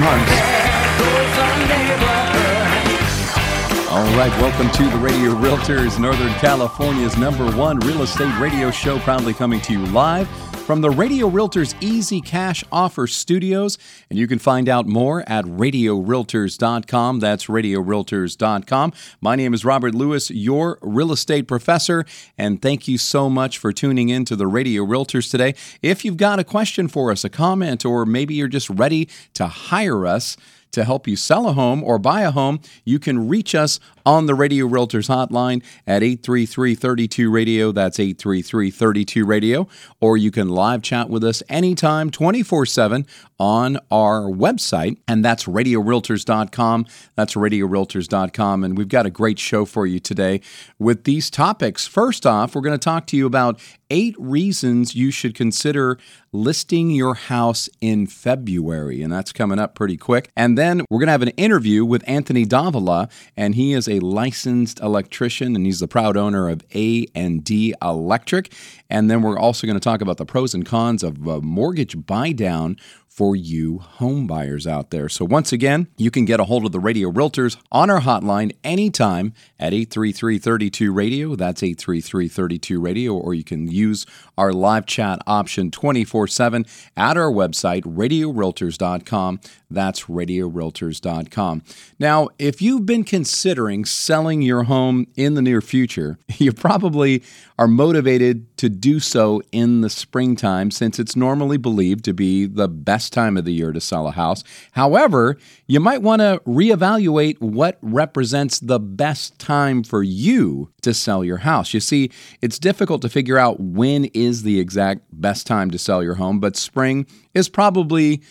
homes. All right, welcome to the Radio Realtors, Northern California's number one real estate radio show, proudly coming to you live from the Radio Realtors Easy Cash Offer Studios. And you can find out more at radiorealtors.com. That's radiorealtors.com. My name is Robert Lewis, your real estate professor, and thank you so much for tuning in to the Radio Realtors today. If you've got a question for us, a comment, or maybe you're just ready to hire us, to help you sell a home or buy a home, you can reach us on the Radio Realtors hotline at 833 32 Radio. That's 833 32 Radio. Or you can live chat with us anytime, 24 7 on our website, and that's radiorealtors.com. That's radiorealtors.com. And we've got a great show for you today with these topics. First off, we're going to talk to you about eight reasons you should consider listing your house in February, and that's coming up pretty quick. And then we're going to have an interview with Anthony Davila, and he is a licensed electrician, and he's the proud owner of A and D Electric. And then we're also going to talk about the pros and cons of a mortgage buy down for you home buyers out there. So once again, you can get a hold of the Radio Realtors on our hotline anytime at 833-32 Radio. That's 833-32 Radio or you can use our live chat option 24/7 at our website radiorealtors.com. That's radiorealtors.com. Now, if you've been considering selling your home in the near future, you probably are motivated to do so in the springtime since it's normally believed to be the best time of the year to sell a house. However, you might want to reevaluate what represents the best time for you to sell your house. You see, it's difficult to figure out when is the exact best time to sell your home, but spring is probably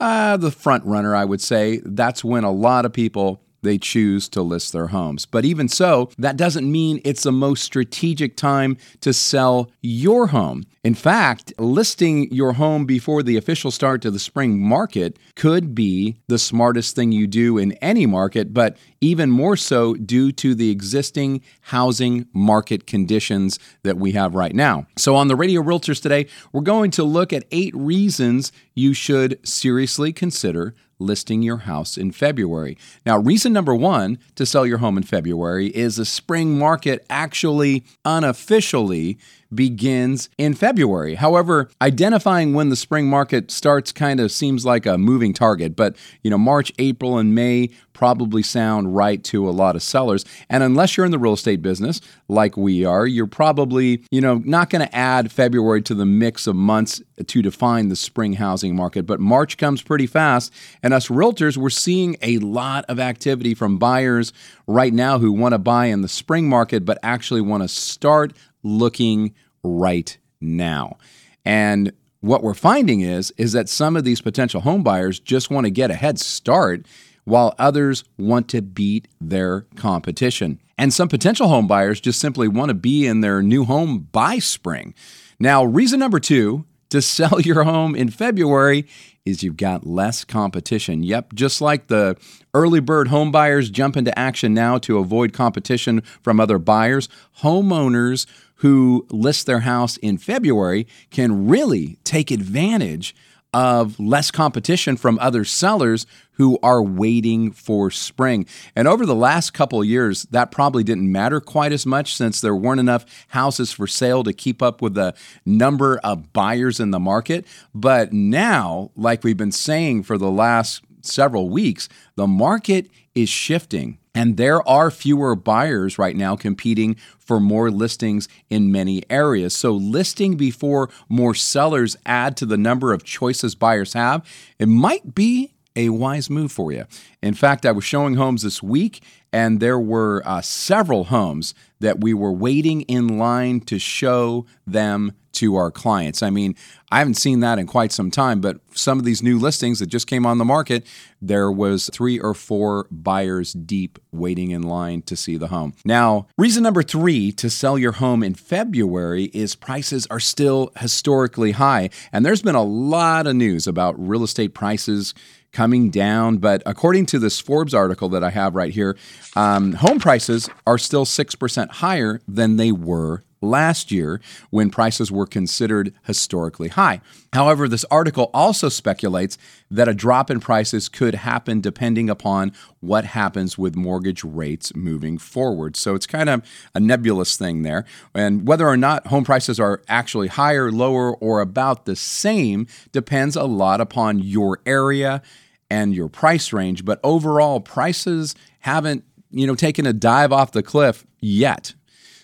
uh, the front runner, I would say. That's when a lot of people they choose to list their homes. But even so, that doesn't mean it's the most strategic time to sell your home. In fact, listing your home before the official start to the spring market could be the smartest thing you do in any market, but even more so due to the existing housing market conditions that we have right now. So, on the Radio Realtors today, we're going to look at eight reasons you should seriously consider listing your house in February. Now, reason number one to sell your home in February is the spring market actually unofficially begins in February. However, identifying when the spring market starts kind of seems like a moving target, but you know, March, April and May probably sound right to a lot of sellers. And unless you're in the real estate business like we are, you're probably, you know, not going to add February to the mix of months to define the spring housing market, but March comes pretty fast and us realtors we're seeing a lot of activity from buyers right now who want to buy in the spring market but actually want to start looking right now. And what we're finding is is that some of these potential home buyers just want to get a head start while others want to beat their competition. And some potential home buyers just simply want to be in their new home by spring. Now, reason number 2 to sell your home in February is you've got less competition. Yep, just like the early bird home buyers jump into action now to avoid competition from other buyers, homeowners who list their house in February can really take advantage of less competition from other sellers who are waiting for spring. And over the last couple years, that probably didn't matter quite as much since there weren't enough houses for sale to keep up with the number of buyers in the market. But now, like we've been saying for the last several weeks, the market is shifting. And there are fewer buyers right now competing for more listings in many areas. So, listing before more sellers add to the number of choices buyers have, it might be a wise move for you. In fact, I was showing homes this week, and there were uh, several homes that we were waiting in line to show them to our clients. I mean, I haven't seen that in quite some time, but some of these new listings that just came on the market, there was three or four buyers deep waiting in line to see the home. Now, reason number 3 to sell your home in February is prices are still historically high, and there's been a lot of news about real estate prices coming down. But according to this Forbes article that I have right here, um, home prices are still 6% higher than they were last year when prices were considered historically high. However, this article also speculates that a drop in prices could happen depending upon what happens with mortgage rates moving forward. So it's kind of a nebulous thing there. And whether or not home prices are actually higher, lower, or about the same depends a lot upon your area and your price range. But overall, prices haven't you know taken a dive off the cliff yet.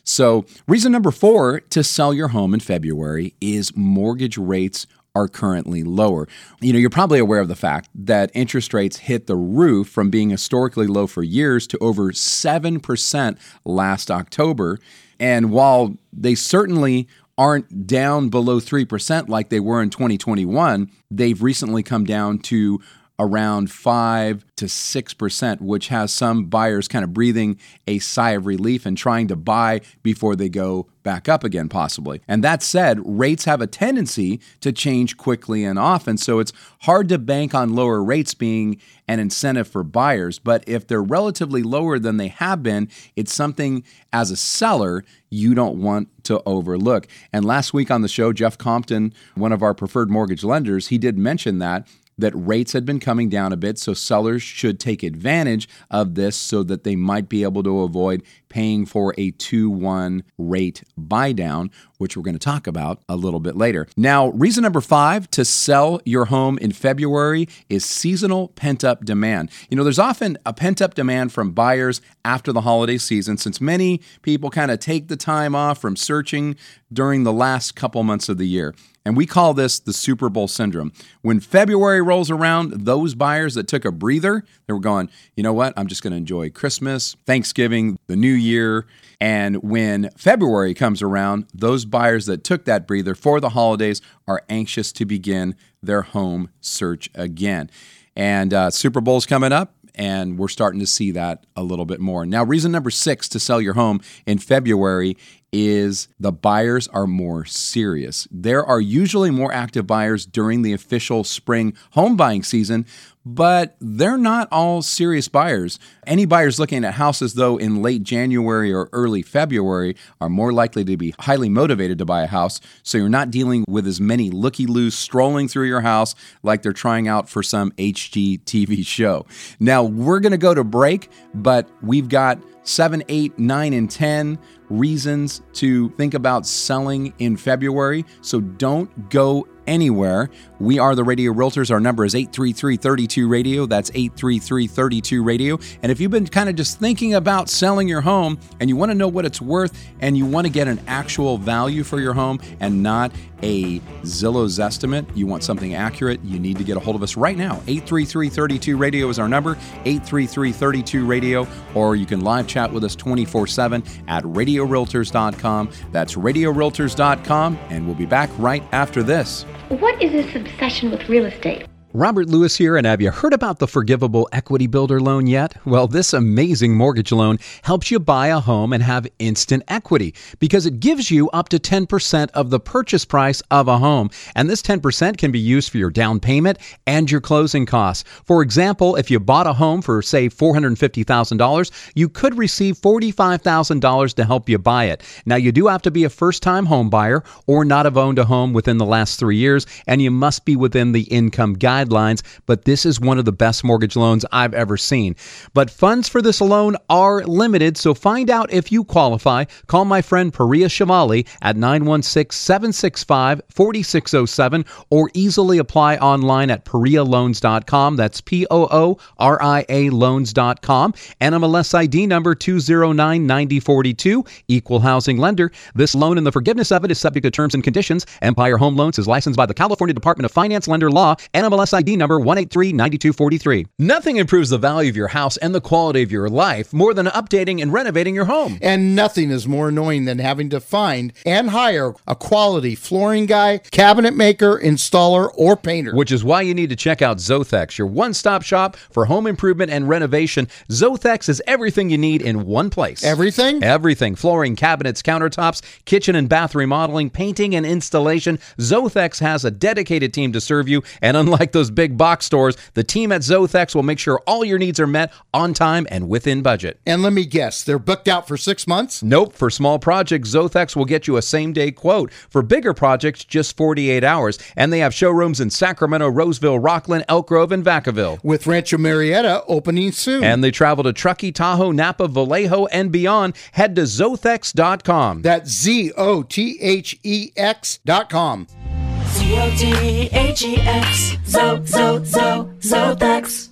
So, reason number four to sell your home in February is mortgage rates are currently lower. You know, you're probably aware of the fact that interest rates hit the roof from being historically low for years to over 7% last October. And while they certainly aren't down below 3% like they were in 2021, they've recently come down to around 5 to 6%, which has some buyers kind of breathing a sigh of relief and trying to buy before they go back up again, possibly. And that said, rates have a tendency to change quickly and often, so it's hard to bank on lower rates being an incentive for buyers. But if they're relatively lower than they have been, it's something as a seller you don't want to overlook. And last week on the show, Jeff Compton, one of our preferred mortgage lenders, he did mention that that rates had been coming down a bit, so sellers should take advantage of this so that they might be able to avoid paying for a 2 1 rate buy down, which we're going to talk about a little bit later. Now, reason number five to sell your home in February is seasonal pent up demand. You know, there's often a pent up demand from buyers after the holiday season since many people kind of take the time off from searching during the last couple months of the year. And we call this the Super Bowl syndrome. When February rolls around, those buyers that took a breather, they were going, you know what? I'm just going to enjoy Christmas, Thanksgiving, the new year. And when February comes around, those buyers that took that breather for the holidays are anxious to begin their home search again. And uh, Super Bowl's coming up and we're starting to see that a little bit more. Now, reason number six to sell your home in February is the buyers are more serious. There are usually more active buyers during the official spring home buying season, but they're not all serious buyers. Any buyers looking at houses, though, in late January or early February are more likely to be highly motivated to buy a house. So you're not dealing with as many looky loos strolling through your house like they're trying out for some HGTV show. Now, we're going to go to break, but we've got seven, eight, nine, and 10 reasons to think about selling in February. So don't go anywhere. We are the Radio Realtors. Our number is 833 Radio. That's 833 Radio. And if you've been kind of just thinking about selling your home and you want to know what it's worth and you want to get an actual value for your home and not a Zillow's estimate, you want something accurate, you need to get a hold of us right now. 833 Radio is our number, 833 Radio, or you can live chat with us 24 7 at radiorealtors.com. That's radiorealtors.com, and we'll be back right after this. What is this obsession with real estate? Robert Lewis here, and have you heard about the Forgivable Equity Builder loan yet? Well, this amazing mortgage loan helps you buy a home and have instant equity because it gives you up to 10% of the purchase price of a home. And this 10% can be used for your down payment and your closing costs. For example, if you bought a home for, say, $450,000, you could receive $45,000 to help you buy it. Now, you do have to be a first time home buyer or not have owned a home within the last three years, and you must be within the income guidelines guidelines, but this is one of the best mortgage loans I've ever seen. But funds for this loan are limited, so find out if you qualify. Call my friend Pooria Shamali at 916 765 4607 or easily apply online at PooriaLoans.com. That's P O O R I A Loans.com. NMLS ID number 209 9042, equal housing lender. This loan and the forgiveness of it is subject to terms and conditions. Empire Home Loans is licensed by the California Department of Finance Lender Law, NMLS Class ID number 1839243. Nothing improves the value of your house and the quality of your life more than updating and renovating your home. And nothing is more annoying than having to find and hire a quality flooring guy, cabinet maker, installer, or painter. Which is why you need to check out Zothex, your one stop shop for home improvement and renovation. Zothex is everything you need in one place. Everything? Everything flooring, cabinets, countertops, kitchen and bath remodeling, painting, and installation. Zothex has a dedicated team to serve you. And unlike those big box stores, the team at Zothex will make sure all your needs are met on time and within budget. And let me guess, they're booked out for six months? Nope. For small projects, Zothex will get you a same day quote. For bigger projects, just 48 hours. And they have showrooms in Sacramento, Roseville, Rocklin, Elk Grove, and Vacaville. With Rancho Murieta opening soon. And they travel to Truckee, Tahoe, Napa, Vallejo, and beyond. Head to Zothex.com. That's Z O T H E X.com.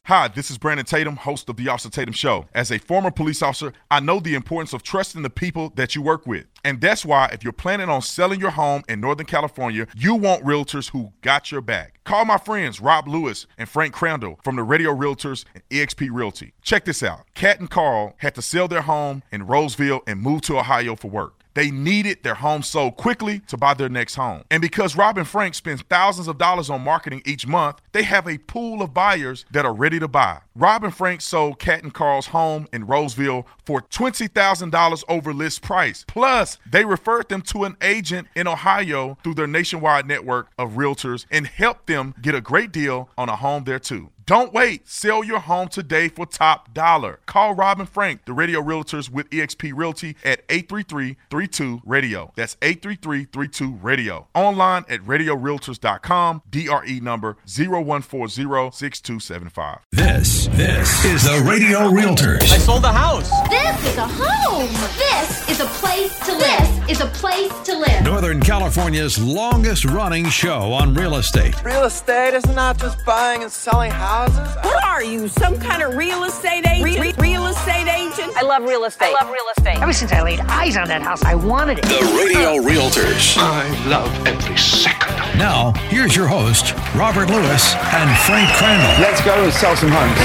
Hi, this is Brandon Tatum, host of The Officer Tatum Show. As a former police officer, I know the importance of trusting the people that you work with. And that's why, if you're planning on selling your home in Northern California, you want realtors who got your back. Call my friends Rob Lewis and Frank Crandall from the Radio Realtors and EXP Realty. Check this out Kat and Carl had to sell their home in Roseville and move to Ohio for work. They needed their home sold quickly to buy their next home. And because Rob and Frank spend thousands of dollars on marketing each month, they have a pool of buyers that are ready to buy. Rob and Frank sold Kat and Carl's home in Roseville for $20,000 over list price. Plus, they referred them to an agent in Ohio through their nationwide network of realtors and helped them get a great deal on a home there too. Don't wait. Sell your home today for top dollar. Call Robin Frank, the radio realtors with eXp Realty at 833-32-RADIO. That's 833-32-RADIO. Online at radiorealtors.com. DRE number 0140-6275. This, this is the Radio Realtors. I sold the house. This is a home. This is a place to live. This is a place to live. Northern California's longest running show on real estate. Real estate is not just buying and selling houses. What are you, some kind of real estate agent? Re- real estate agent? I love real estate. I love real estate. Ever since I laid eyes on that house, I wanted it. The Radio Realtors. I love every second. Now, here's your host, Robert Lewis and Frank Crandall. Let's go and sell some homes.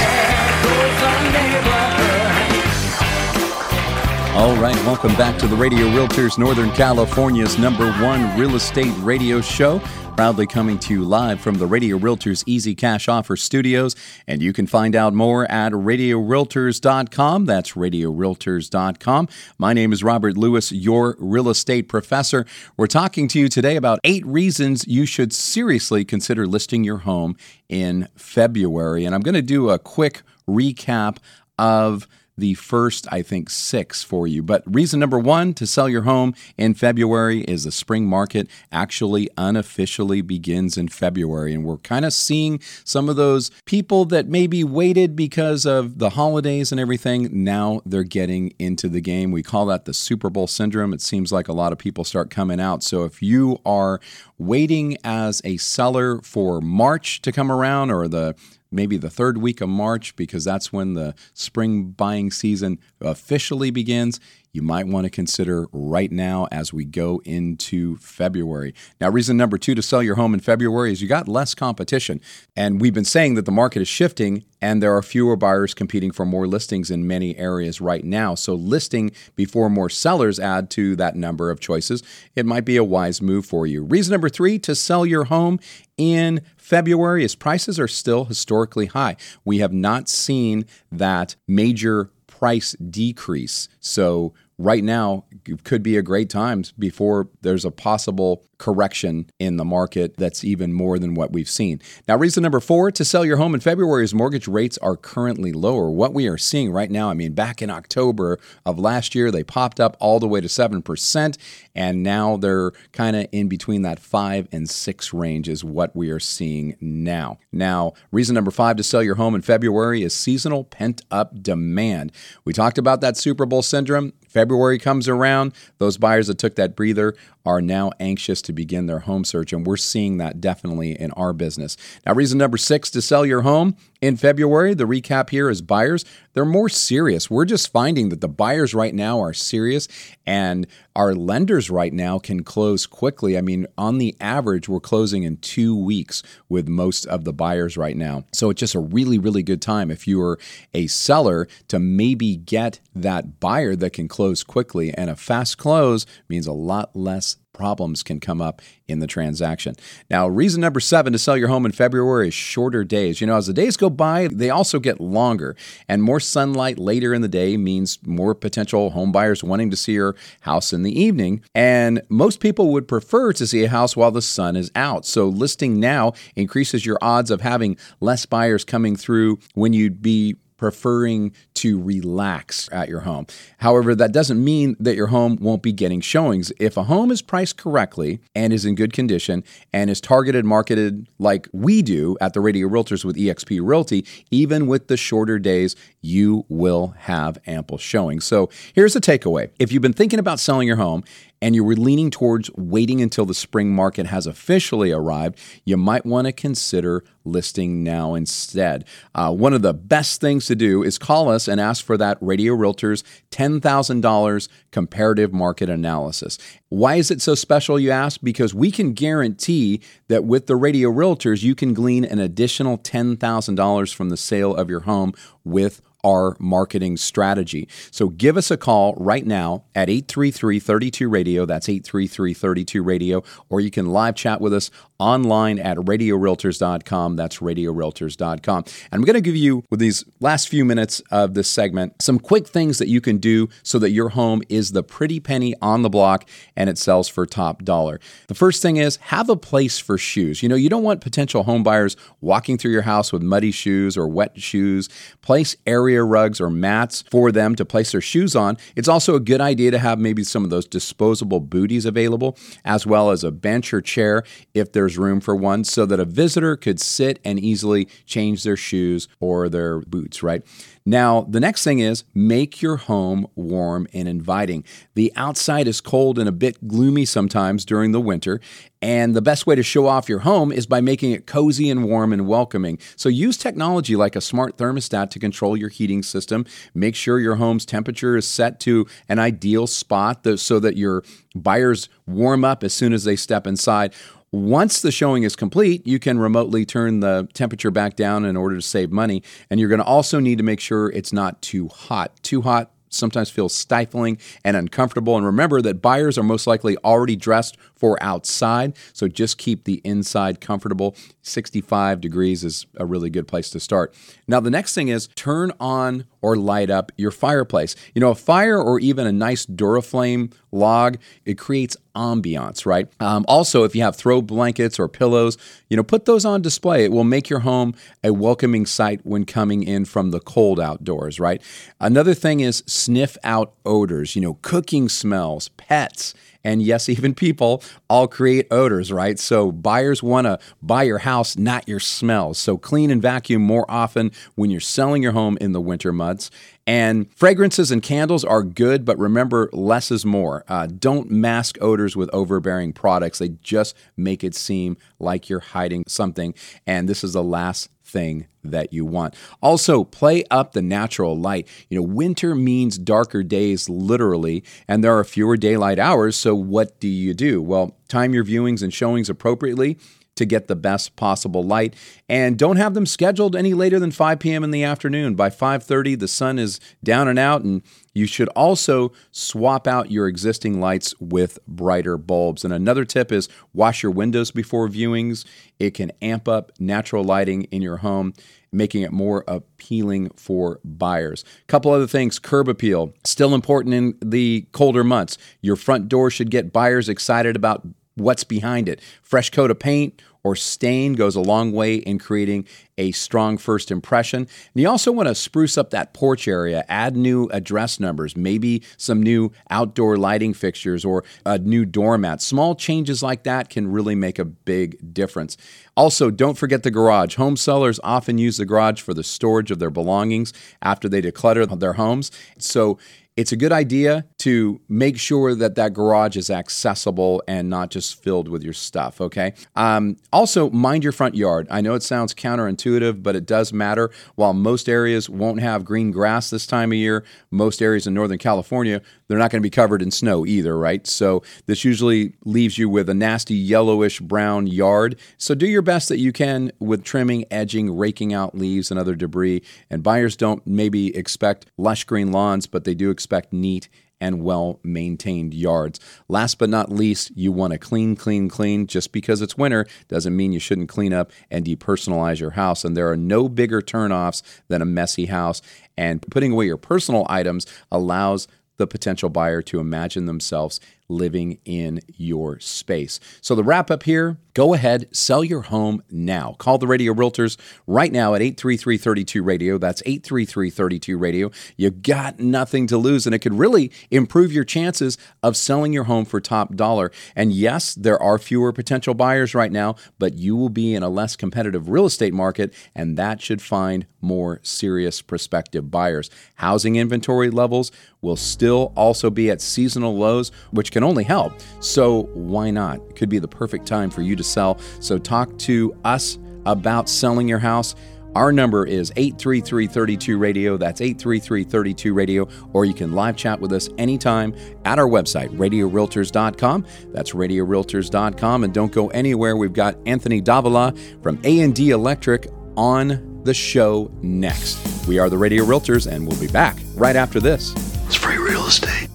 All right, welcome back to the Radio Realtors Northern California's number one real estate radio show. Proudly coming to you live from the Radio Realtors Easy Cash Offer Studios. And you can find out more at radiorealtors.com. That's radiorealtors.com. My name is Robert Lewis, your real estate professor. We're talking to you today about eight reasons you should seriously consider listing your home in February. And I'm going to do a quick recap of the first, I think, six for you. But reason number one to sell your home in February is the spring market actually unofficially begins in February. And we're kind of seeing some of those people that maybe waited because of the holidays and everything. Now they're getting into the game. We call that the Super Bowl syndrome. It seems like a lot of people start coming out. So if you are waiting as a seller for March to come around or the maybe the third week of March because that's when the spring buying season officially begins. You might want to consider right now as we go into February. Now, reason number two to sell your home in February is you got less competition. And we've been saying that the market is shifting and there are fewer buyers competing for more listings in many areas right now. So, listing before more sellers add to that number of choices, it might be a wise move for you. Reason number three to sell your home in February is prices are still historically high. We have not seen that major price decrease. So, right now could be a great time before there's a possible correction in the market that's even more than what we've seen. Now, reason number four to sell your home in February is mortgage rates are currently lower. What we are seeing right now, I mean, back in October of last year, they popped up all the way to 7%, and now they're kind of in between that 5 and 6 range, is what we are seeing now. Now, reason number five to sell your home in February is seasonal pent up demand. We talked about that Super Bowl syndrome. February comes around, those buyers that took that breather are now anxious to begin their home search, and we're seeing that definitely in our business. Now, reason number six to sell your home in February, the recap here is buyers, they're more serious. We're just finding that the buyers right now are serious, and our lenders right now can close quickly. I mean, on the average, we're closing in two weeks with most of the buyers right now. So it's just a really, really good time if you are a seller to maybe get that buyer that can close quickly. And a fast close means a lot less problems can come up in the transaction. Now, reason number seven to sell your home in February is shorter days. You know, as the days go by, they also get longer, and more sunlight later in the day means more potential home buyers wanting to see your house in the evening. And most people would prefer to see a house while the sun is out. So, listing now increases your odds of having less buyers coming through when you'd be preferring to relax at your home. However, that doesn't mean that your home won't be getting showings. If a home is priced correctly and is in good condition and is targeted marketed like we do at the Radio Realtors with eXp Realty, even with the shorter days, you will have ample showings. So here's the takeaway. If you've been thinking about selling your home and you were leaning towards waiting until the spring market has officially arrived, you might want to consider listing now instead. Uh, one of the best things to do is call us and ask for that Radio Realtors $10,000 comparative market analysis. Why is it so special, you ask? Because we can guarantee that with the Radio Realtors, you can glean an additional $10,000 from the sale of your home with our marketing strategy. So give us a call right now at 833 32 Radio. That's 833 32 Radio. Or you can live chat with us online at radiorealtors.com. That's radiorealtors.com. And I'm going to give you, with these last few minutes of this segment, some quick things that you can do so that your home is the pretty penny on the block and it sells for top dollar. The first thing is have a place for shoes. You know, you don't want potential home buyers walking through your house with muddy shoes or wet shoes. Place area rugs or mats for them to place their shoes on. It's also a good idea to have maybe some of those disposable booties available, as well as a bench or chair if they're there's room for one so that a visitor could sit and easily change their shoes or their boots, right? Now, the next thing is make your home warm and inviting. The outside is cold and a bit gloomy sometimes during the winter, and the best way to show off your home is by making it cozy and warm and welcoming. So use technology like a smart thermostat to control your heating system. Make sure your home's temperature is set to an ideal spot so that your buyers warm up as soon as they step inside. Once the showing is complete, you can remotely turn the temperature back down in order to save money. And you're going to also need to make sure it's not too hot. Too hot sometimes feels stifling and uncomfortable. And remember that buyers are most likely already dressed for outside, so just keep the inside comfortable. 65 degrees is a really good place to start. Now, the next thing is turn on or light up your fireplace. You know, a fire or even a nice Duraflame log, it creates ambiance, right? Um, also, if you have throw blankets or pillows, you know, put those on display. It will make your home a welcoming sight when coming in from the cold outdoors, right? Another thing is sniff out odors, you know, cooking smells, pets, and yes, even people all create odors, right? So buyers want to buy your house, not your smells. So clean and vacuum more often when you're selling your home in the winter months. And fragrances and candles are good, but remember, less is more. Uh, don't mask odors with overbearing products. They just make it seem like you're hiding something. And this is the last thing that you want. Also, play up the natural light. You know, winter means darker days, literally, and there are fewer daylight hours. So, what do you do? Well, time your viewings and showings appropriately to get the best possible light and don't have them scheduled any later than 5 p.m. in the afternoon. By 5:30 the sun is down and out and you should also swap out your existing lights with brighter bulbs. And another tip is wash your windows before viewings. It can amp up natural lighting in your home, making it more appealing for buyers. A couple other things curb appeal, still important in the colder months. Your front door should get buyers excited about what's behind it. Fresh coat of paint or stain goes a long way in creating a strong first impression. And you also want to spruce up that porch area, add new address numbers, maybe some new outdoor lighting fixtures or a new doormat. Small changes like that can really make a big difference. Also, don't forget the garage. Home sellers often use the garage for the storage of their belongings after they declutter their homes. So, it's a good idea to make sure that that garage is accessible and not just filled with your stuff okay? Um, also mind your front yard. I know it sounds counterintuitive but it does matter. While most areas won't have green grass this time of year most areas in northern california they're not going to be covered in snow either right? So this usually leaves you with a nasty yellowish brown yard. So do your best that you can with trimming edging raking out leaves and other debris. And buyers don't maybe expect lush green lawns but they do expect expect neat and well maintained yards. Last but not least, you want to clean, clean, clean. Just because it's winter doesn't mean you shouldn't clean up and depersonalize your house. And there are no bigger turnoffs than a messy house. And putting away your personal items allows the potential buyer to imagine themselves living in your space. So, the wrap up here go ahead, sell your home now. Call the Radio Realtors right now at 833 32 Radio. That's 833 32 Radio. You got nothing to lose, and it could really improve your chances of selling your home for top dollar. And yes, there are fewer potential buyers right now, but you will be in a less competitive real estate market, and that should find more serious prospective buyers. Housing inventory levels will still also be at seasonal lows, which can only help. So why not? It could be the perfect time for you to sell. So talk to us about selling your house. Our number is 833 Radio. That's 833 Radio. Or you can live chat with us anytime at our website, radiorealtors.com. That's radiorealtors.com. And don't go anywhere. We've got Anthony Davila from A&D Electric on the show next. We are the Radio Realtors, and we'll be back right after this. It's free real estate.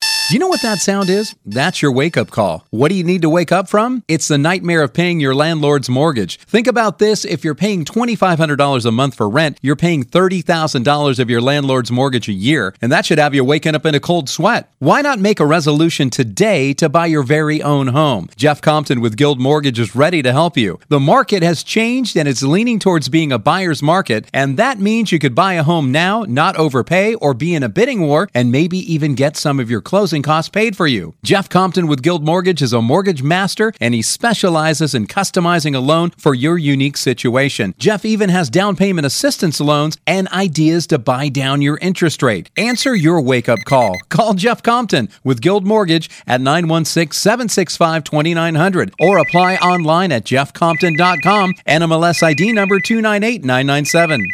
Do you know what that sound is? That's your wake up call. What do you need to wake up from? It's the nightmare of paying your landlord's mortgage. Think about this if you're paying $2,500 a month for rent, you're paying $30,000 of your landlord's mortgage a year, and that should have you waking up in a cold sweat. Why not make a resolution today to buy your very own home? Jeff Compton with Guild Mortgage is ready to help you. The market has changed and it's leaning towards being a buyer's market, and that means you could buy a home now, not overpay, or be in a bidding war, and maybe even get some of your closing costs paid for you. Jeff Compton with Guild Mortgage is a mortgage master and he specializes in customizing a loan for your unique situation. Jeff even has down payment assistance loans and ideas to buy down your interest rate. Answer your wake up call. Call Jeff Compton with Guild Mortgage at 916 765 2900 or apply online at jeffcompton.com. NMLS ID number 298997.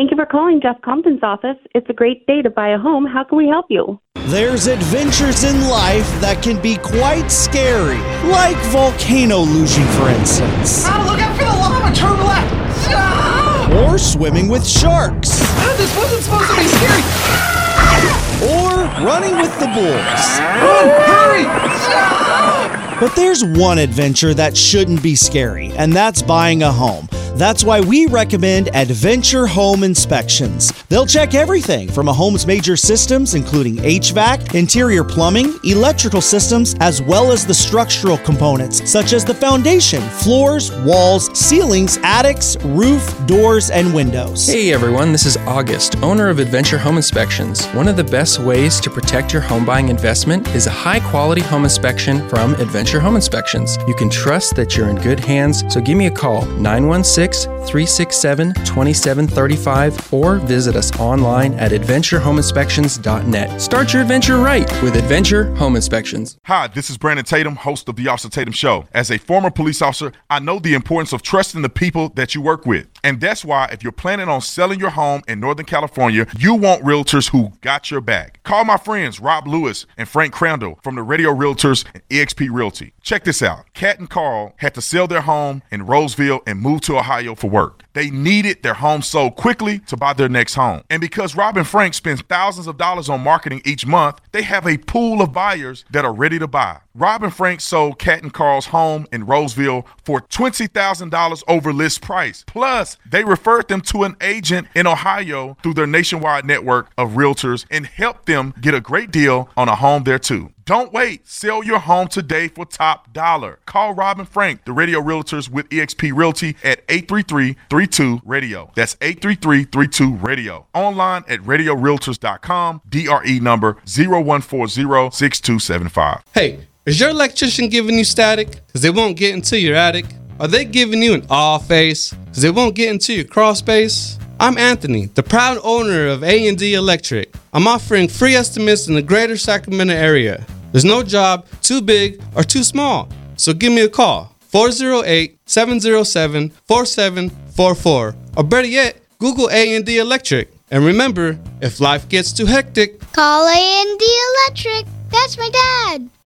Thank you for calling Jeff Compton's office. It's a great day to buy a home. How can we help you? There's adventures in life that can be quite scary, like volcano luging, for instance. Oh, look out for the lava! Turn left! Ah! Or swimming with sharks. Ah, this wasn't supposed to be scary! Or running with the bulls. Run! Hurry! Ah! But there's one adventure that shouldn't be scary, and that's buying a home. That's why we recommend Adventure Home Inspections. They'll check everything from a home's major systems, including HVAC, interior plumbing, electrical systems, as well as the structural components, such as the foundation, floors, walls, ceilings, attics, roof, doors, and windows. Hey everyone, this is August, owner of Adventure Home Inspections. One of the best ways to protect your home buying investment is a high quality home inspection from Adventure Home Inspections. You can trust that you're in good hands, so give me a call 916 367 2735 or visit us online at adventurehomeinspections.net. Start your adventure right with Adventure Home Inspections. Hi, this is Brandon Tatum, host of the Officer Tatum Show. As a former police officer, I know the importance of trusting the people that you work with. And that's why if you're planning on selling your home in Northern California, you want realtors who got your back. Call my friends Rob Lewis and Frank Crandall from the Radio Realtors and EXP Realty. Check this out. Kat and Carl had to sell their home in Roseville and move to Ohio for work. They needed their home sold quickly to buy their next home. And because Rob and Frank spends thousands of dollars on marketing each month, they have a pool of buyers that are ready to buy. Rob and Frank sold Cat and Carl's home in Roseville for $20,000 over list price. Plus, they referred them to an agent in Ohio through their nationwide network of realtors and helped them get a great deal on a home there too. Don't wait. Sell your home today for top dollar. Call Robin Frank, the radio realtors with eXp Realty at 833-32-RADIO. That's 833-32-RADIO. Online at radiorealtors.com. DRE number 0140-6275. Hey, is your electrician giving you static? Because they won't get into your attic? Are they giving you an awe face? Because they won't get into your crawl space? I'm Anthony, the proud owner of A&D Electric. I'm offering free estimates in the greater Sacramento area. There's no job too big or too small. So give me a call 408 707 4744 or better yet, Google A&D Electric. And remember, if life gets too hectic, call A&D Electric. That's my dad.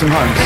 some homes.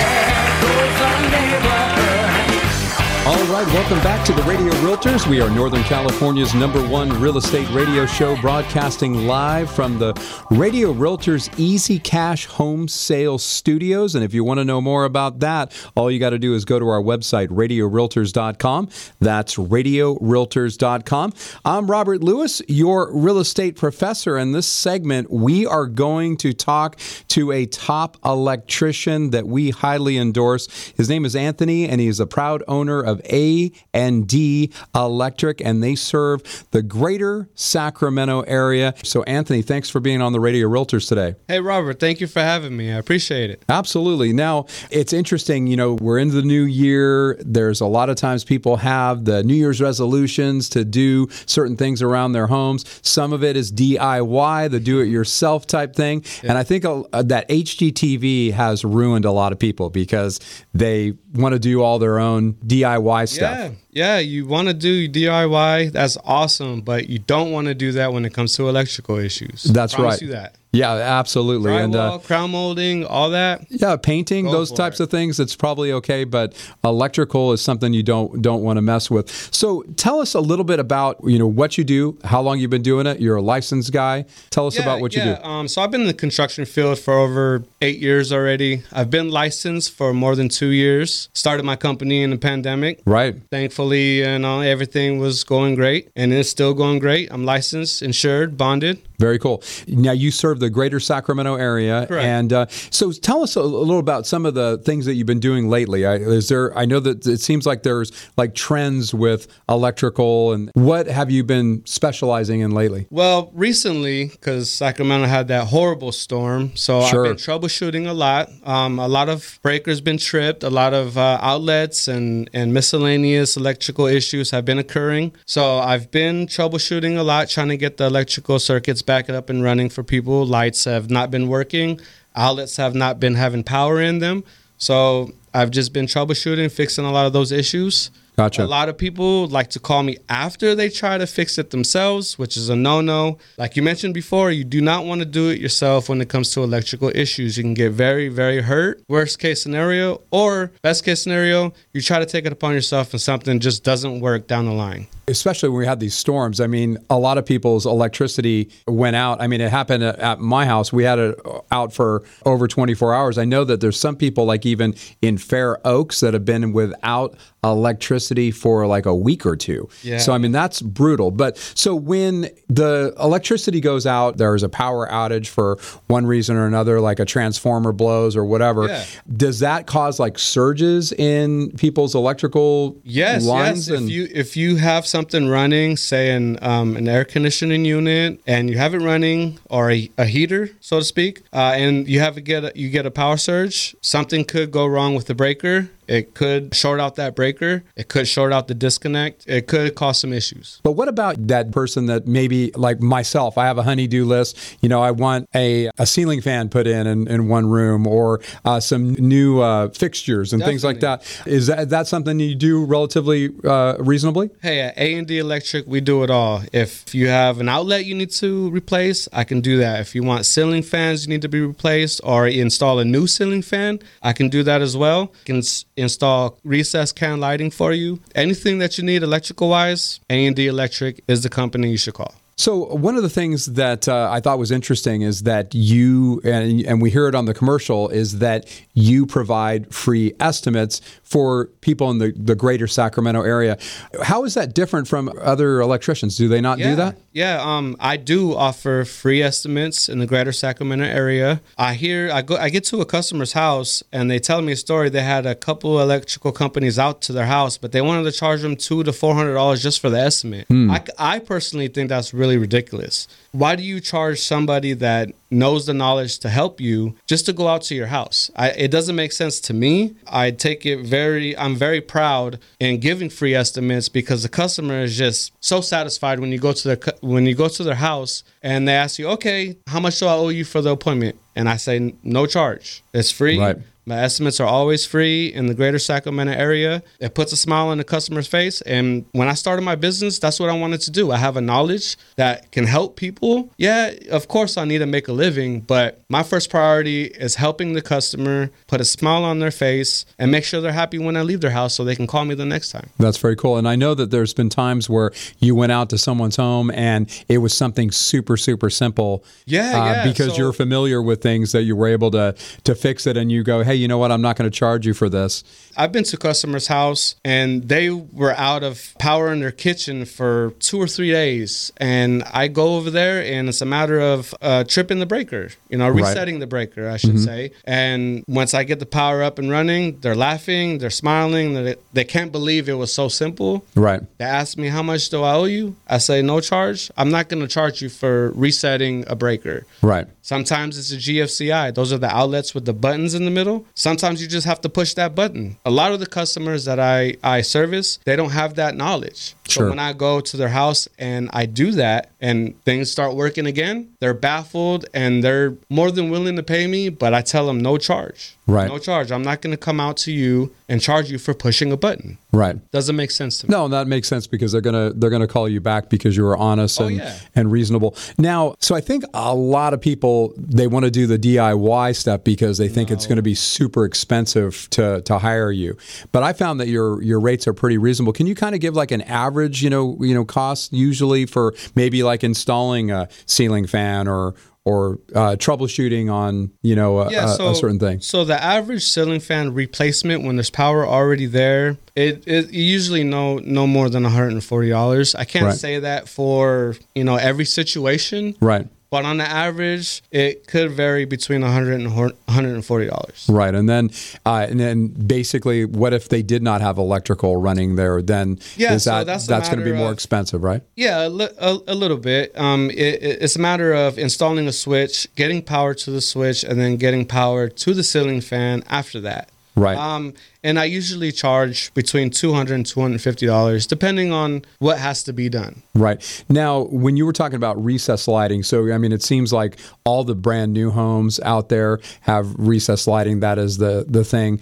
All right, welcome back to the Radio Realtors. We are Northern California's number one real estate radio show, broadcasting live from the Radio Realtors Easy Cash Home Sales Studios. And if you want to know more about that, all you got to do is go to our website, radiorealtors.com. That's radiorealtors.com. I'm Robert Lewis, your real estate professor. In this segment, we are going to talk to a top electrician that we highly endorse. His name is Anthony, and he is a proud owner of A and D Electric, and they serve the greater Sacramento area. So, Anthony, thanks for being on the Radio Realtors today. Hey, Robert, thank you for having me. I appreciate it. Absolutely. Now, it's interesting, you know, we're into the new year. There's a lot of times people have the New Year's resolutions to do certain things around their homes. Some of it is DIY, the do it yourself type thing. Yeah. And I think uh, that HGTV has ruined a lot of people because they want to do all their own DIY stuff. Yeah. Yeah, you want to do DIY, that's awesome, but you don't want to do that when it comes to electrical issues. That's right. That. Yeah, absolutely. Drywall, and uh, crown molding, all that. Yeah, painting, those types it. of things. It's probably okay, but electrical is something you don't don't want to mess with. So, tell us a little bit about you know what you do, how long you've been doing it. You're a licensed guy. Tell us yeah, about what yeah. you do. Um, so, I've been in the construction field for over eight years already. I've been licensed for more than two years. Started my company in the pandemic. Right. Thankfully, you know, everything was going great, and it's still going great. I'm licensed, insured, bonded. Very cool. Now you serve the greater Sacramento area, Correct. and uh, so tell us a, little about some of the things that you've been doing lately. I, is there? I know that it seems like there's like trends with electrical, and what have you been specializing in lately? Well, recently, because Sacramento had that horrible storm, so sure. I've been troubleshooting a lot. Um, a lot of breakers been tripped, a lot of uh, outlets and and miscellaneous electrical issues have been occurring. So I've been troubleshooting a lot, trying to get the electrical circuits back it up and running for people. Lights have not been working, outlets have not been having power in them. So I've just been troubleshooting, fixing a lot of those issues. Gotcha. A lot of people like to call me after they try to fix it themselves, which is a no no. Like you mentioned before, you do not want to do it yourself when it comes to electrical issues. You can get very, very hurt. Worst case scenario, or best case scenario, you try to take it upon yourself and something just doesn't work down the line especially when we had these storms. I mean, a lot of people's electricity went out. I mean, it happened at my house. We had it out for over 24 hours. I know that there's some people, like even in Fair Oaks, that have been without electricity for like a week or two. Yeah. So, I mean, that's brutal. But so when the electricity goes out, there's a power outage for one reason or another, like a transformer blows or whatever. Yeah. Does that cause like surges in people's electrical yes, lines? Yes, if you if you have something running, say an um, an air conditioning unit, and you have it running, or a, a heater, so to speak, uh, and you have to get a, you get a power surge, something could go wrong with the breaker, It could short out that breaker. It could short out the disconnect. It could cause some issues. But what about that person that maybe like myself? I have a honeydew list. You know, I want a, a ceiling fan put in in, in one room or uh, some new uh, fixtures and things like that. Is that that something you do relatively uh, reasonably? Hey, at A and D Electric, we do it all. If you have an outlet you need to replace, I can do that. If you want ceiling fans you need to be replaced or install a new ceiling fan, I can do that as well. I can install recessed can lighting for you. Anything that you need electrical wise, A and D Electric is the company you should call. So one of the things that uh, I thought was interesting is that you and, and we hear it on the commercial is that you provide free estimates for people in the, the greater Sacramento area. How is that different from other electricians? Do they not do that? Yeah, um, I do offer free estimates in the greater Sacramento area. I hear I go I get to a customer's house and they tell me a story. They had a couple electrical companies out to their house, but they wanted to charge them two to four hundred dollars just for the estimate. Hmm. I, I personally think that's really ridiculous. Why do you charge somebody that knows the knowledge to help you just to go out to your house? I, it doesn't make sense to me. I take it very. I'm very proud in giving free estimates because the customer is just so satisfied when you go to their when you go to their house and they ask you, okay, how much do I owe you for the appointment? And I say no charge. It's free. Right. My estimates are always free in the greater Sacramento area. It puts a smile on the customer's face. And when I started my business, that's what I wanted to do. I have a knowledge that can help people. Yeah, of course, I need to make a living, but my first priority is helping the customer put a smile on their face and make sure they're happy when I leave their house so they can call me the next time. That's very cool. And I know that there's been times where you went out to someone's home and it was something super, super simple. Yeah, uh, yeah. Because So- you're familiar with things that you were able to to fix it, and you go, hey, you know what? I'm not going to charge you for this. I've been to customers' house and they were out of power in their kitchen for two or three days, and I go over there and it's a matter of uh, tripping the breaker, you know, Right. resetting the breaker, I should Mhm. say. And once I get the power up and running, they're laughing, they're smiling, they they can't believe it was so simple. Right. They ask me how much do I owe you? I say no charge. I'm not going to charge you for resetting a breaker. Right. Sometimes it's a GFCI. Those are the outlets with the buttons in the middle. Sometimes you just have to push that button. A lot of the customers that I, I service, they don't have that knowledge. Sure. So when I go to their house and I do that and things start working again, they're baffled and they're more than willing to pay me, but I tell them no charge. Right. No charge. I'm not going to come out to you and charge you for pushing a button. Right. Doesn't make sense to me. No, that makes sense because they're gonna they're gonna call you back because you were honest oh, and, yeah. and reasonable. Now, so I think a lot of people they want to do the DIY step because they think it's going to be super expensive to to hire you. But I found that your your rates are pretty reasonable. Can you kind of give like an average, you know, you know, cost usually for maybe like installing a ceiling fan or or uh, troubleshooting on you know a, yeah, so, a certain thing? So the average ceiling fan replacement when there's power already there, it, it usually no no more than $140. I can't Right. say that for, you know, every situation, Right. But on the average, it could vary between 100 and $140. Right, and then uh, and then basically, what if they did not have electrical running there? Then Yeah, is so that that's that's going to be more of- expensive, right? Yeah, a, a, a little bit. Um, it- it's a matter of installing a switch, getting power to the switch, and then getting power to the ceiling fan after that. Right. Um, and I usually charge between $200 and $250, depending on what has to be done. Right. Now, when you were talking about recess lighting, so I mean, it seems like all the brand new homes out there have recess lighting. That is the the thing.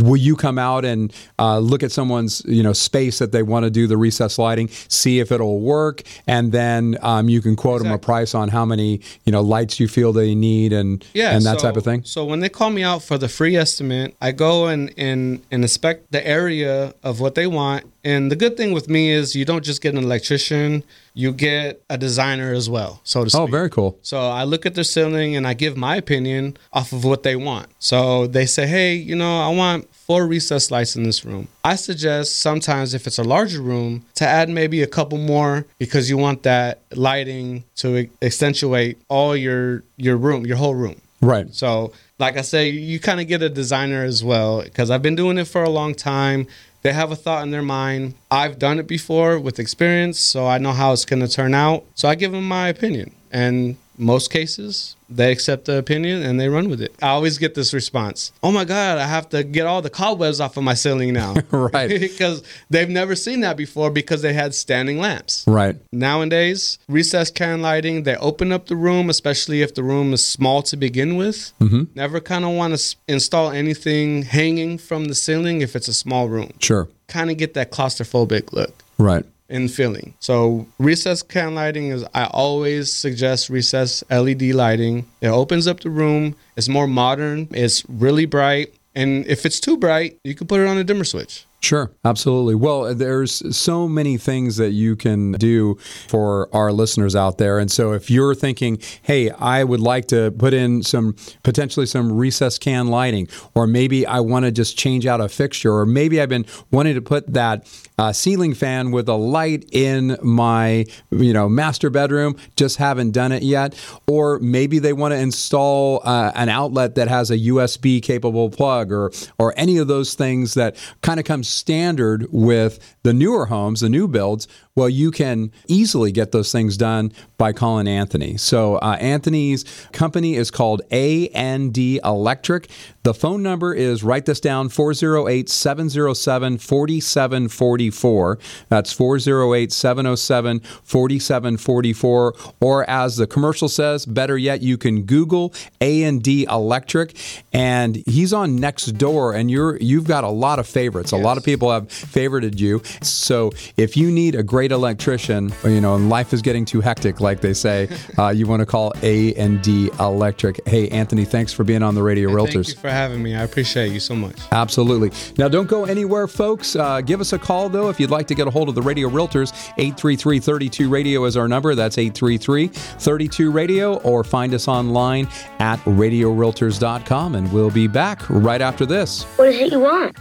Will you come out and uh, look at someone's you know space that they want to do the recess lighting, see if it'll work, and then um, you can quote them a price on how many you know lights you feel they need and Yeah, and that so- type of thing. So when they call me out for the free estimate, I go and, and, and inspect the area of what they want. And the good thing with me is you don't just get an electrician, you get a designer as well, so to oh, speak. Oh, very cool. So I look at their ceiling and I give my opinion off of what they want. So they say, hey, you know, I want four recess lights in this room. I suggest sometimes if it's a larger room to add maybe a couple more because you want that lighting to accentuate all your your room, your whole room. Right. So, like I say, you kind of get a designer as well because I've been doing it for a long time. They have a thought in their mind. I've done it before with experience, so I know how it's going to turn out. So I give them my opinion, and most cases, they accept the opinion and they run with it. I always get this response Oh my God, I have to get all the cobwebs off of my ceiling now. right. because they've never seen that before because they had standing lamps. Right. Nowadays, recessed can lighting, they open up the room, especially if the room is small to begin with. Mm-hmm. Never kind of want to s- install anything hanging from the ceiling if it's a small room. Sure. Kind of get that claustrophobic look Right. And feeling. So recessed can lighting is I always suggest recessed LED lighting. It opens up the room. It's more modern. It's really bright. And if it's too bright, you can put it on a dimmer switch. Sure, absolutely. Well, there's so many things that you can do for our listeners out there. And so if you're thinking, hey, I would like to put in some potentially some recessed can lighting, or maybe I want to just change out a fixture, or maybe I've been wanting to put that uh, ceiling fan with a light in my you know master bedroom, just haven't done it yet, or maybe they want to install uh, an outlet that has a USB capable plug, or or any of those things that kind of comes standard with the newer homes, the new builds, well, you can easily get those things done by calling Anthony. So uh, Anthony's company is called A&D Electric. The phone number is, write this down, 408-707-4744. That's 408-707-4744. Or as the commercial says, better yet, you can Google A&D Electric. And he's on next door, and you're, you've got a lot of favorites. A lot of people have favorited you. So if you need a great electrician, you know, and life is getting too hectic, like they say, uh, you want to call A and D Electric. Hey, Anthony, thanks for being on the Radio Thank Realtors. Thank you for having me. I appreciate you so much. Absolutely. Now, don't go anywhere, folks. Uh, give us a call, though, if you'd like to get a hold of the Radio Realtors. 833 32 Radio is our number. That's 833 32 Radio, or find us online at radiorealtors.com. And we'll be back right after this. What is it you want?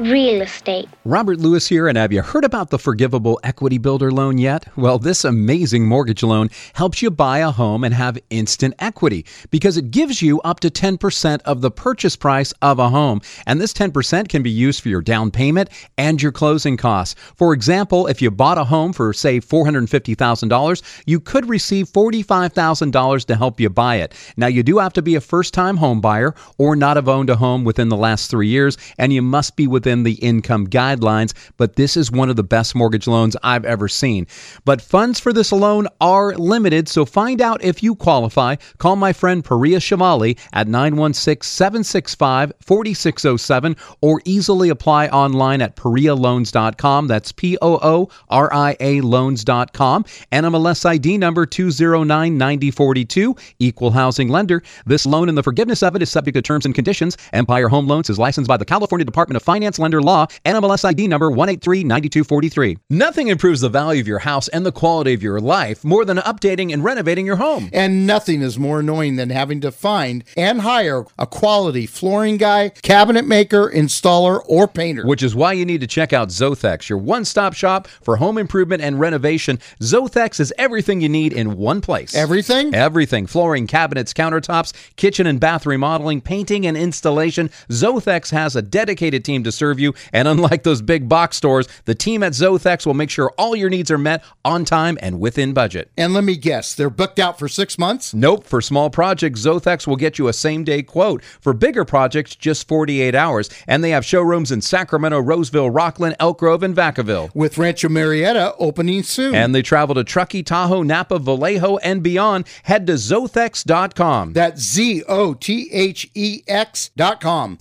Real estate. Robert Lewis here, and have you heard about the Forgivable Equity Builder loan yet? Well, this amazing mortgage loan helps you buy a home and have instant equity because it gives you up to 10% of the purchase price of a home. And this 10% can be used for your down payment and your closing costs. For example, if you bought a home for, say, $450,000, you could receive $45,000 to help you buy it. Now, you do have to be a first time home buyer or not have owned a home within the last three years, and you must be within the income guidelines. But this is one of the best mortgage loans I've ever seen. But funds for this loan are limited, so find out if you qualify. Call my friend Pooria Shamali at 916 765 4607 or easily apply online at PooriaLoans.com. That's P O O R I A loans.com. NMLS ID number 209 9042, equal housing lender. This loan and the forgiveness of it is subject to terms and conditions. Empire Home Loans is licensed by the California Department of Finance Lender Law, NMLS ID number 183 9243. Nothing improves the value of your house and the quality of your life more than updating and renovating your home. And nothing is more annoying than having to find and hire a quality flooring guy, cabinet maker, installer, or painter. Which is why you need to check out Zothex, your one stop shop for home improvement and renovation. Zothex is everything you need in one place. Everything? Everything flooring, cabinets, countertops, kitchen and bath remodeling, painting, and installation. Zothex has a dedicated team to serve you. And unlike those big box stores, the team at Zothex will make sure all your needs are met on time and within budget. And let me guess, they're booked out for six months? Nope. For small projects, Zothex will get you a same day quote. For bigger projects, just 48 hours. And they have showrooms in Sacramento, Roseville, Rocklin, Elk Grove, and Vacaville. With Rancho Murieta opening soon. And they travel to Truckee, Tahoe, Napa, Vallejo, and beyond. Head to Zothex.com. That's Z O T H E X.com.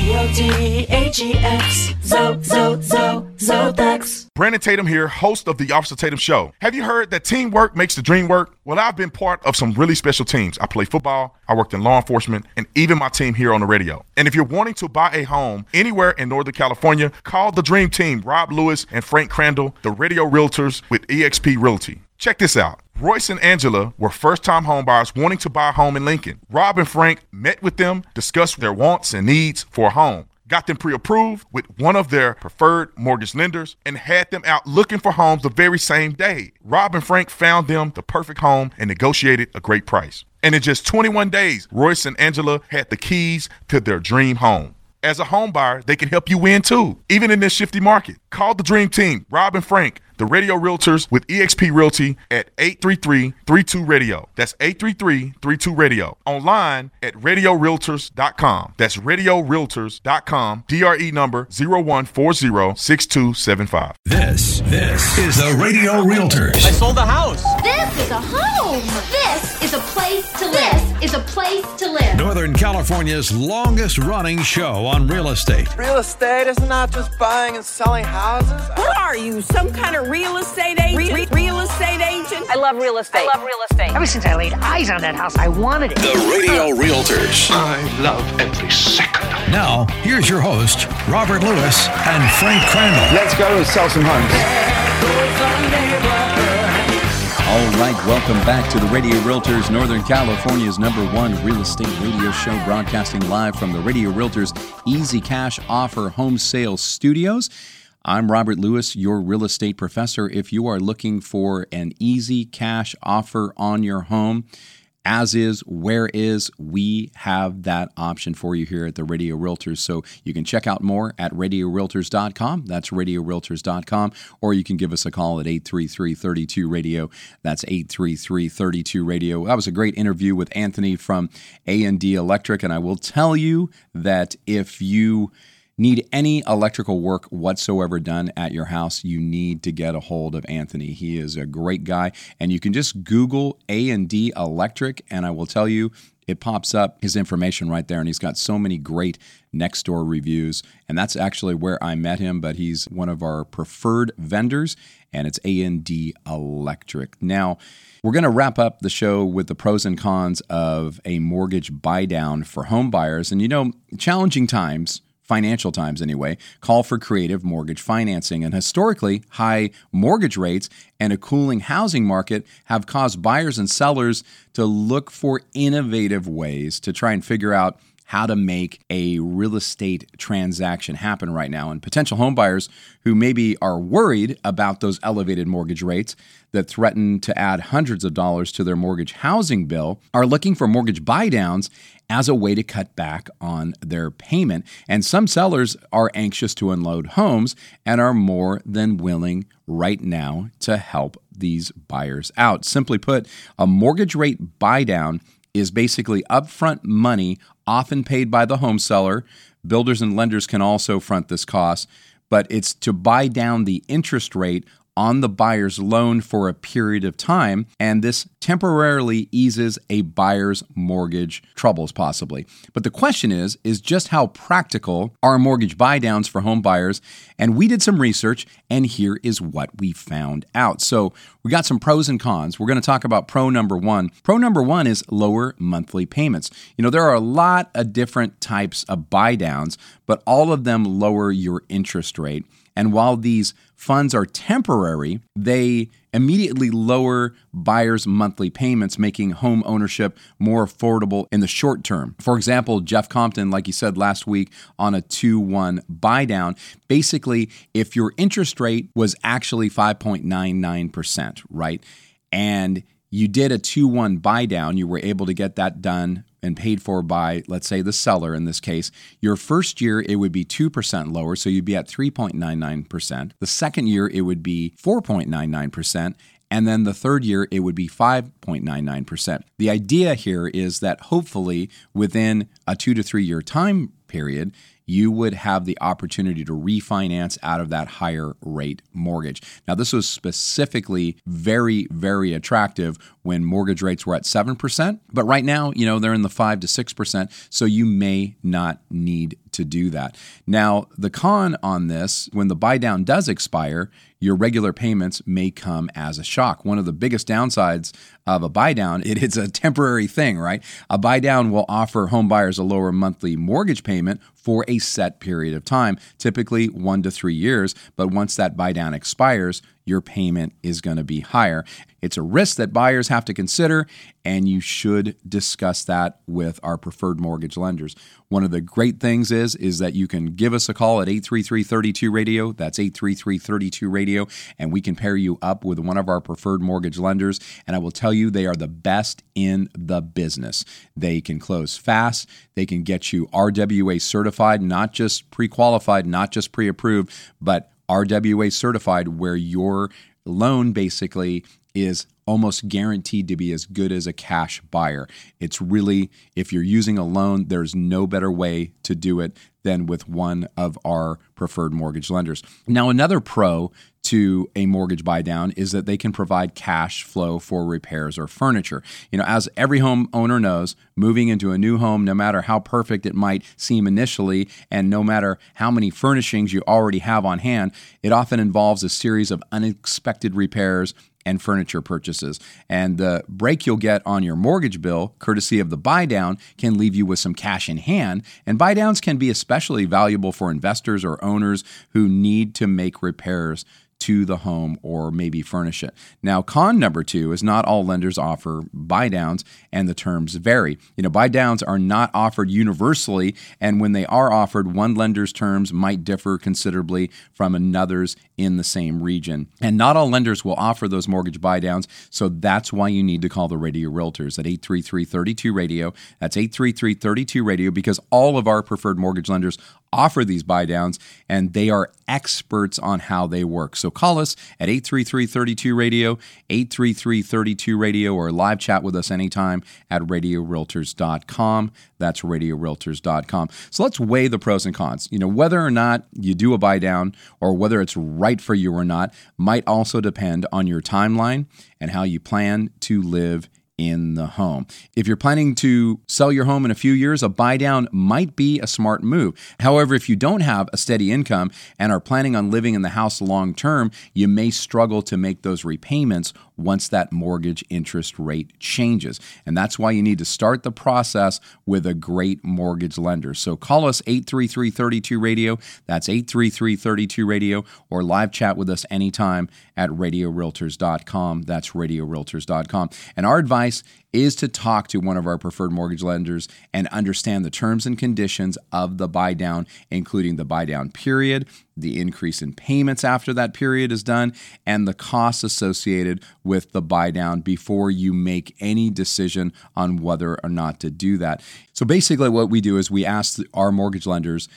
Z O T H E X. Zo, zo, zo. Brandon Tatum here, host of the Officer Tatum Show. Have you heard that teamwork makes the dream work? Well, I've been part of some really special teams. I play football, I worked in law enforcement, and even my team here on the radio. And if you're wanting to buy a home anywhere in Northern California, call the Dream Team, Rob Lewis and Frank Crandall, the radio realtors with eXp Realty. Check this out. Royce and Angela were first time homebuyers wanting to buy a home in Lincoln. Rob and Frank met with them, discussed their wants and needs for a home, got them pre approved with one of their preferred mortgage lenders, and had them out looking for homes the very same day. Rob and Frank found them the perfect home and negotiated a great price. And in just 21 days, Royce and Angela had the keys to their dream home. As a home buyer, they can help you win too, even in this shifty market. Call the Dream Team, Rob and Frank, the radio realtors with eXp Realty at 833-32-RADIO. That's 833-32-RADIO. Online at radiorealtors.com. That's radiorealtors.com. DRE number 01406275. This, this is the Radio Realtors. I sold the house. This is a home. This is a place to live. This is a place to live. Northern California's longest running show on real estate. Real estate is not just buying and selling houses. What are you, some kind of real estate agent? Re- real estate agent? I love real estate. I love real estate. Ever since I laid eyes on that house, I wanted it. The Radio Realtors. I love every second. Now, here's your host, Robert Lewis and Frank Crandall. Let's go and sell some homes. All right, welcome back to the Radio Realtors, Northern California's number one real estate radio show, broadcasting live from the Radio Realtors Easy Cash Offer Home Sales Studios. I'm Robert Lewis, your real estate professor. If you are looking for an easy cash offer on your home, as is, where is, we have that option for you here at the Radio Realtors. So you can check out more at radiorealtors.com. That's radiorealtors.com. Or you can give us a call at 833 32 Radio. That's 833 32 Radio. That was a great interview with Anthony from A&D Electric. And I will tell you that if you need any electrical work whatsoever done at your house, you need to get a hold of Anthony. He is a great guy, and you can just Google A and D Electric, and I will tell you. It pops up his information right there, and he's got so many great next door reviews. And that's actually where I met him, but he's one of our preferred vendors, and it's A and D Electric. Now, we're going to wrap up the show with the pros and cons of a mortgage buy down for home buyers. And you know, challenging times financial times anyway, call for creative mortgage financing. And historically, high mortgage rates and a cooling housing market have caused buyers and sellers to look for innovative ways to try and figure out how to make a real estate transaction happen right now. And potential homebuyers who maybe are worried about those elevated mortgage rates that threaten to add hundreds of dollars to their mortgage housing bill are looking for mortgage buydowns as a way to cut back on their payment. And some sellers are anxious to unload homes and are more than willing right now to help these buyers out. Simply put, a mortgage rate buydown is basically upfront money often paid by the home seller. Builders and lenders can also front this cost, but it's to buy down the interest rate on the buyer's loan for a period of time, and this temporarily eases a buyer's mortgage troubles possibly. But the question is is just how practical are mortgage buydowns for home buyers? And we did some research and here is what we found out. So, we got some pros and cons. We're going to talk about pro number 1. Pro number 1 is lower monthly payments. You know, there are a lot of different types of buydowns, but all of them lower your interest rate. And while these funds are temporary, they immediately lower buyers' monthly payments, making home ownership more affordable in the short term. For example, Jeff Compton, like he said last week on a 2 1 buy down, basically, if your interest rate was actually 5.99%, right? And you did a 2 1 buy down, you were able to get that done and paid for by, let's say, the seller in this case, your first year it would be 2% lower, so you'd be at 3.99%. The second year it would be 4.99%. And then the third year, it would be 5.99%. The idea here is that hopefully within a two to three year time period, you would have the opportunity to refinance out of that higher rate mortgage. Now, this was specifically very, very attractive when mortgage rates were at 7%, but right now, you know, they're in the 5 to 6%, so you may not need to do that. Now, the con on this, when the buy down does expire, your regular payments may come as a shock. One of the biggest downsides of a buy down, it is a temporary thing, right? A buy down will offer home buyers a lower monthly mortgage payment for a set period of time, typically 1 to 3 years, but once that buy down expires, your payment is going to be higher. It's a risk that buyers have to consider, and you should discuss that with our preferred mortgage lenders. One of the great things is is that you can give us a call at 833-32 radio. That's 833-32 radio, and we can pair you up with one of our preferred mortgage lenders. And I will tell you, they are the best in the business. They can close fast. They can get you RWA certified, not just pre-qualified, not just pre-approved, but RWA certified, where your loan basically is almost guaranteed to be as good as a cash buyer. It's really, if you're using a loan, there's no better way to do it than with one of our preferred mortgage lenders. Now, another pro to a mortgage buy down is that they can provide cash flow for repairs or furniture. You know, as every homeowner knows, moving into a new home, no matter how perfect it might seem initially, and no matter how many furnishings you already have on hand, it often involves a series of unexpected repairs and furniture purchases. And the break you'll get on your mortgage bill, courtesy of the buy down, can leave you with some cash in hand. And buy downs can be especially valuable for investors or owners who need to make repairs to the home or maybe furnish it. Now, con number two is not all lenders offer buy downs and the terms vary. You know, buy downs are not offered universally, and when they are offered, one lender's terms might differ considerably from another's in the same region. And not all lenders will offer those mortgage buy downs, so that's why you need to call the Radio Realtors at 833 32 Radio. That's 833 32 Radio because all of our preferred mortgage lenders offer these buy downs and they are experts on how they work. So call us at 833-32 radio, 833-32 radio or live chat with us anytime at radiorealtors.com. That's radiorealtors.com. So let's weigh the pros and cons. You know, whether or not you do a buy down or whether it's right for you or not might also depend on your timeline and how you plan to live in the home. If you're planning to sell your home in a few years, a buy down might be a smart move. However, if you don't have a steady income and are planning on living in the house long term, you may struggle to make those repayments once that mortgage interest rate changes. And that's why you need to start the process with a great mortgage lender. So call us 833 32 Radio. That's 833 32 Radio or live chat with us anytime at radiorealtors.com. That's radiorealtors.com. And our advice is to talk to one of our preferred mortgage lenders and understand the terms and conditions of the buy down, including the buy down period, the increase in payments after that period is done, and the costs associated with the buy down before you make any decision on whether or not to do that. So basically, what we do is we ask our mortgage lenders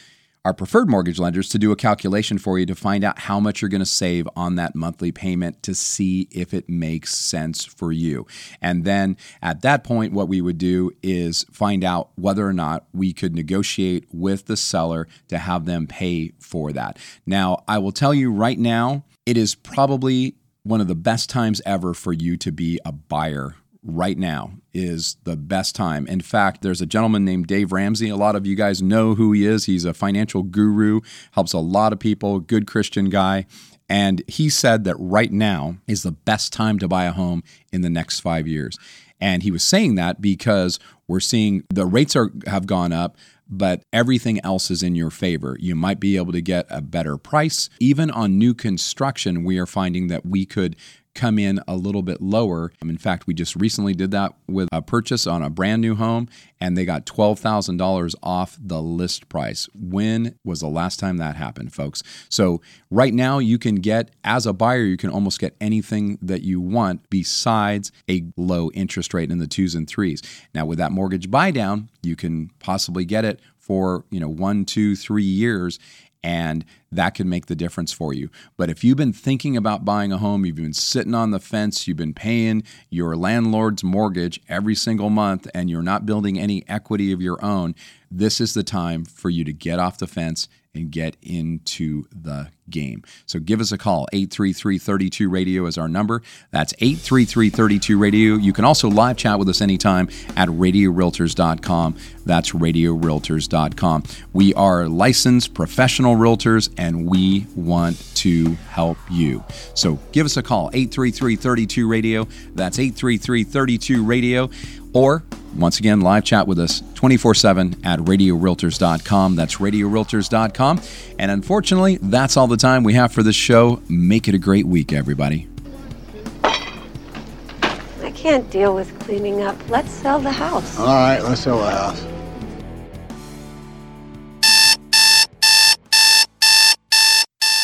our preferred mortgage lenders to do a calculation for you to find out how much you're going to save on that monthly payment to see if it makes sense for you. And then at that point, what we would do is find out whether or not we could negotiate with the seller to have them pay for that. Now, I will tell you right now, it is probably one of the best times ever for you to be a buyer right now is the best time. In fact, there's a gentleman named Dave Ramsey. A lot of you guys know who he is. He's a financial guru, helps a lot of people, good Christian guy. And he said that right now is the best time to buy a home in the next five years. And he was saying that because we're seeing the rates are have gone up, but everything else is in your favor. You might be able to get a better price. Even on new construction, we are finding that we could come in a little bit lower. Um, in fact, we just recently did that with a purchase on a brand new home and they got $12,000 off the list price. When was the last time that happened, folks? So, right now, you can get, as a buyer, you can almost get anything that you want besides a low interest rate in the twos and threes. Now, with that mortgage buy down, you can possibly get it for you know one two three years and that can make the difference for you. But if you've been thinking about buying a home, you've been sitting on the fence, you've been paying your landlord's mortgage every single month, and you're not building any equity of your own, this is the time for you to get off the fence and get into the game. So give us a call. 833 32 Radio is our number. That's 833 32 Radio. You can also live chat with us anytime at radiorealtors.com. That's radiorealtors.com. We are licensed professional realtors and we want to help you. So give us a call. 833 32 Radio. That's 833 32 Radio Or, once again, live chat with us 24 7 at radiorealtors.com. That's radiorealtors.com. And unfortunately, that's all the time we have for this show. Make it a great week, everybody. I can't deal with cleaning up. Let's sell the house. All right, let's sell the house.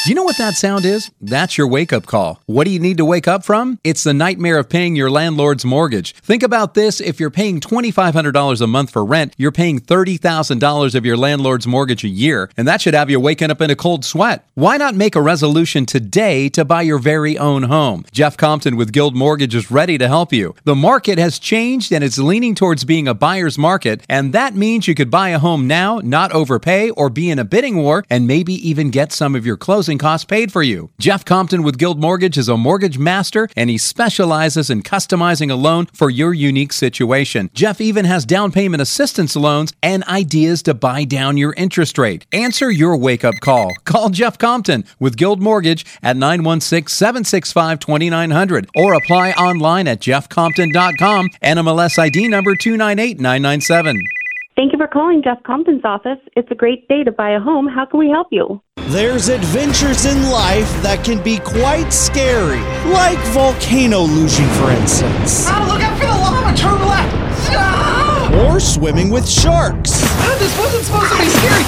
Do you know what that sound is? That's your wake up call. What do you need to wake up from? It's the nightmare of paying your landlord's mortgage. Think about this if you're paying $2,500 a month for rent, you're paying $30,000 of your landlord's mortgage a year, and that should have you waking up in a cold sweat. Why not make a resolution today to buy your very own home? Jeff Compton with Guild Mortgage is ready to help you. The market has changed and it's leaning towards being a buyer's market, and that means you could buy a home now, not overpay, or be in a bidding war, and maybe even get some of your closing costs paid for you. Jeff Compton with Guild Mortgage is a mortgage master and he specializes in customizing a loan for your unique situation. Jeff even has down payment assistance loans and ideas to buy down your interest rate. Answer your wake up call. Call Jeff Compton with Guild Mortgage at 916 765 2900 or apply online at jeffcompton.com. NMLS ID number 298997. Thank you for calling Jeff Compton's office. It's a great day to buy a home. How can we help you? There's adventures in life that can be quite scary, like volcano luging, for instance, Ah, look out for the lava! Turn left! Ah! or swimming with sharks, Ah, this wasn't supposed to be scary!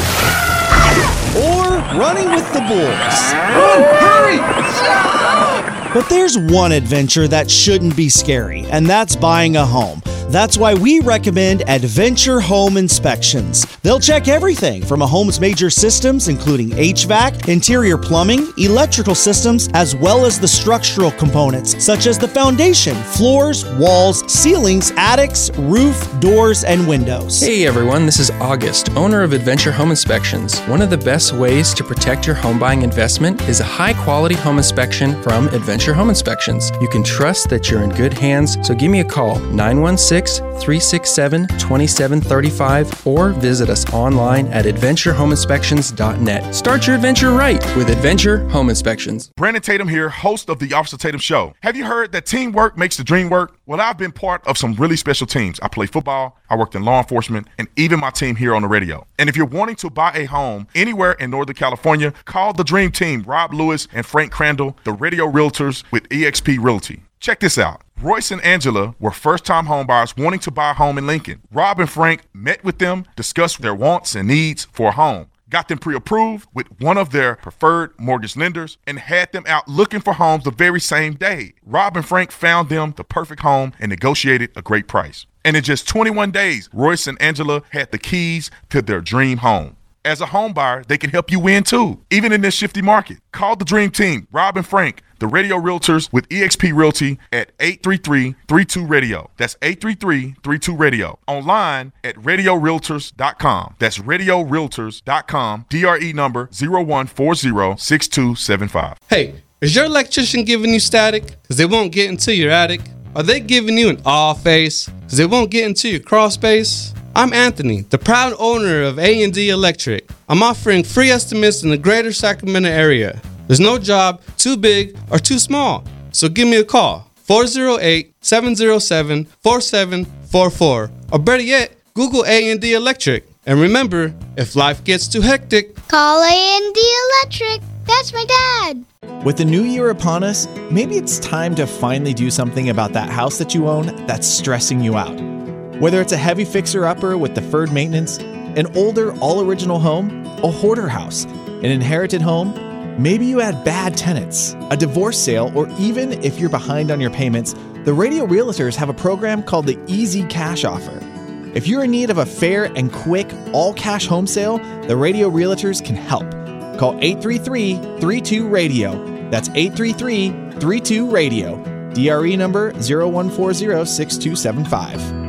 or running with the bulls. Run! Hurry! Ah! But there's one adventure that shouldn't be scary, and that's buying a home. That's why we recommend Adventure Home Inspections. They'll check everything from a home's major systems, including HVAC, interior plumbing, electrical systems, as well as the structural components, such as the foundation, floors, walls, ceilings, attics, roof, doors, and windows. Hey everyone, this is August, owner of Adventure Home Inspections. One of the best ways to protect your home buying investment is a high quality home inspection from Adventure Home Inspections. You can trust that you're in good hands, so give me a call 916 367 2735 or visit us online at adventurehomeinspections.net. Start your adventure right with Adventure Home Inspections. Brandon Tatum here, host of the Officer Tatum Show. Have you heard that teamwork makes the dream work? Well, I've been part of some really special teams. I play football, I worked in law enforcement, and even my team here on the radio. And if you're wanting to buy a home anywhere in Northern California, call the Dream Team, Rob Lewis and Frank Crandall, the radio realtors with eXp Realty. Check this out. Royce and Angela were first time homebuyers wanting to buy a home in Lincoln. Rob and Frank met with them, discussed their wants and needs for a home, got them pre approved with one of their preferred mortgage lenders, and had them out looking for homes the very same day. Rob and Frank found them the perfect home and negotiated a great price. And in just 21 days, Royce and Angela had the keys to their dream home. As a home buyer, they can help you win too, even in this shifty market. Call the Dream Team, Rob and Frank, the radio realtors with eXp Realty at 833-32-RADIO. That's 833-32-RADIO. Online at radiorealtors.com. That's radiorealtors.com. DRE number 01406275. Hey, is your electrician giving you static? Because they won't get into your attic? Are they giving you an awe face? Because they won't get into your crawl space? I'm Anthony, the proud owner of A&D Electric. I'm offering free estimates in the greater Sacramento area. There's no job too big or too small. So give me a call, 408-707-4744. Or better yet, Google A&D Electric. And remember, if life gets too hectic, Call A&D Electric. That's my dad. With the new year upon us, maybe it's time to finally do something about that house that you own that's stressing you out. Whether it's a heavy fixer upper with deferred maintenance, an older, all original home, a hoarder house, an inherited home, maybe you had bad tenants, a divorce sale, or even if you're behind on your payments, the Radio Realtors have a program called the Easy Cash Offer. If you're in need of a fair and quick all cash home sale, the Radio Realtors can help. Call 833 32 Radio. That's 833 32 Radio. DRE number 0140 6275.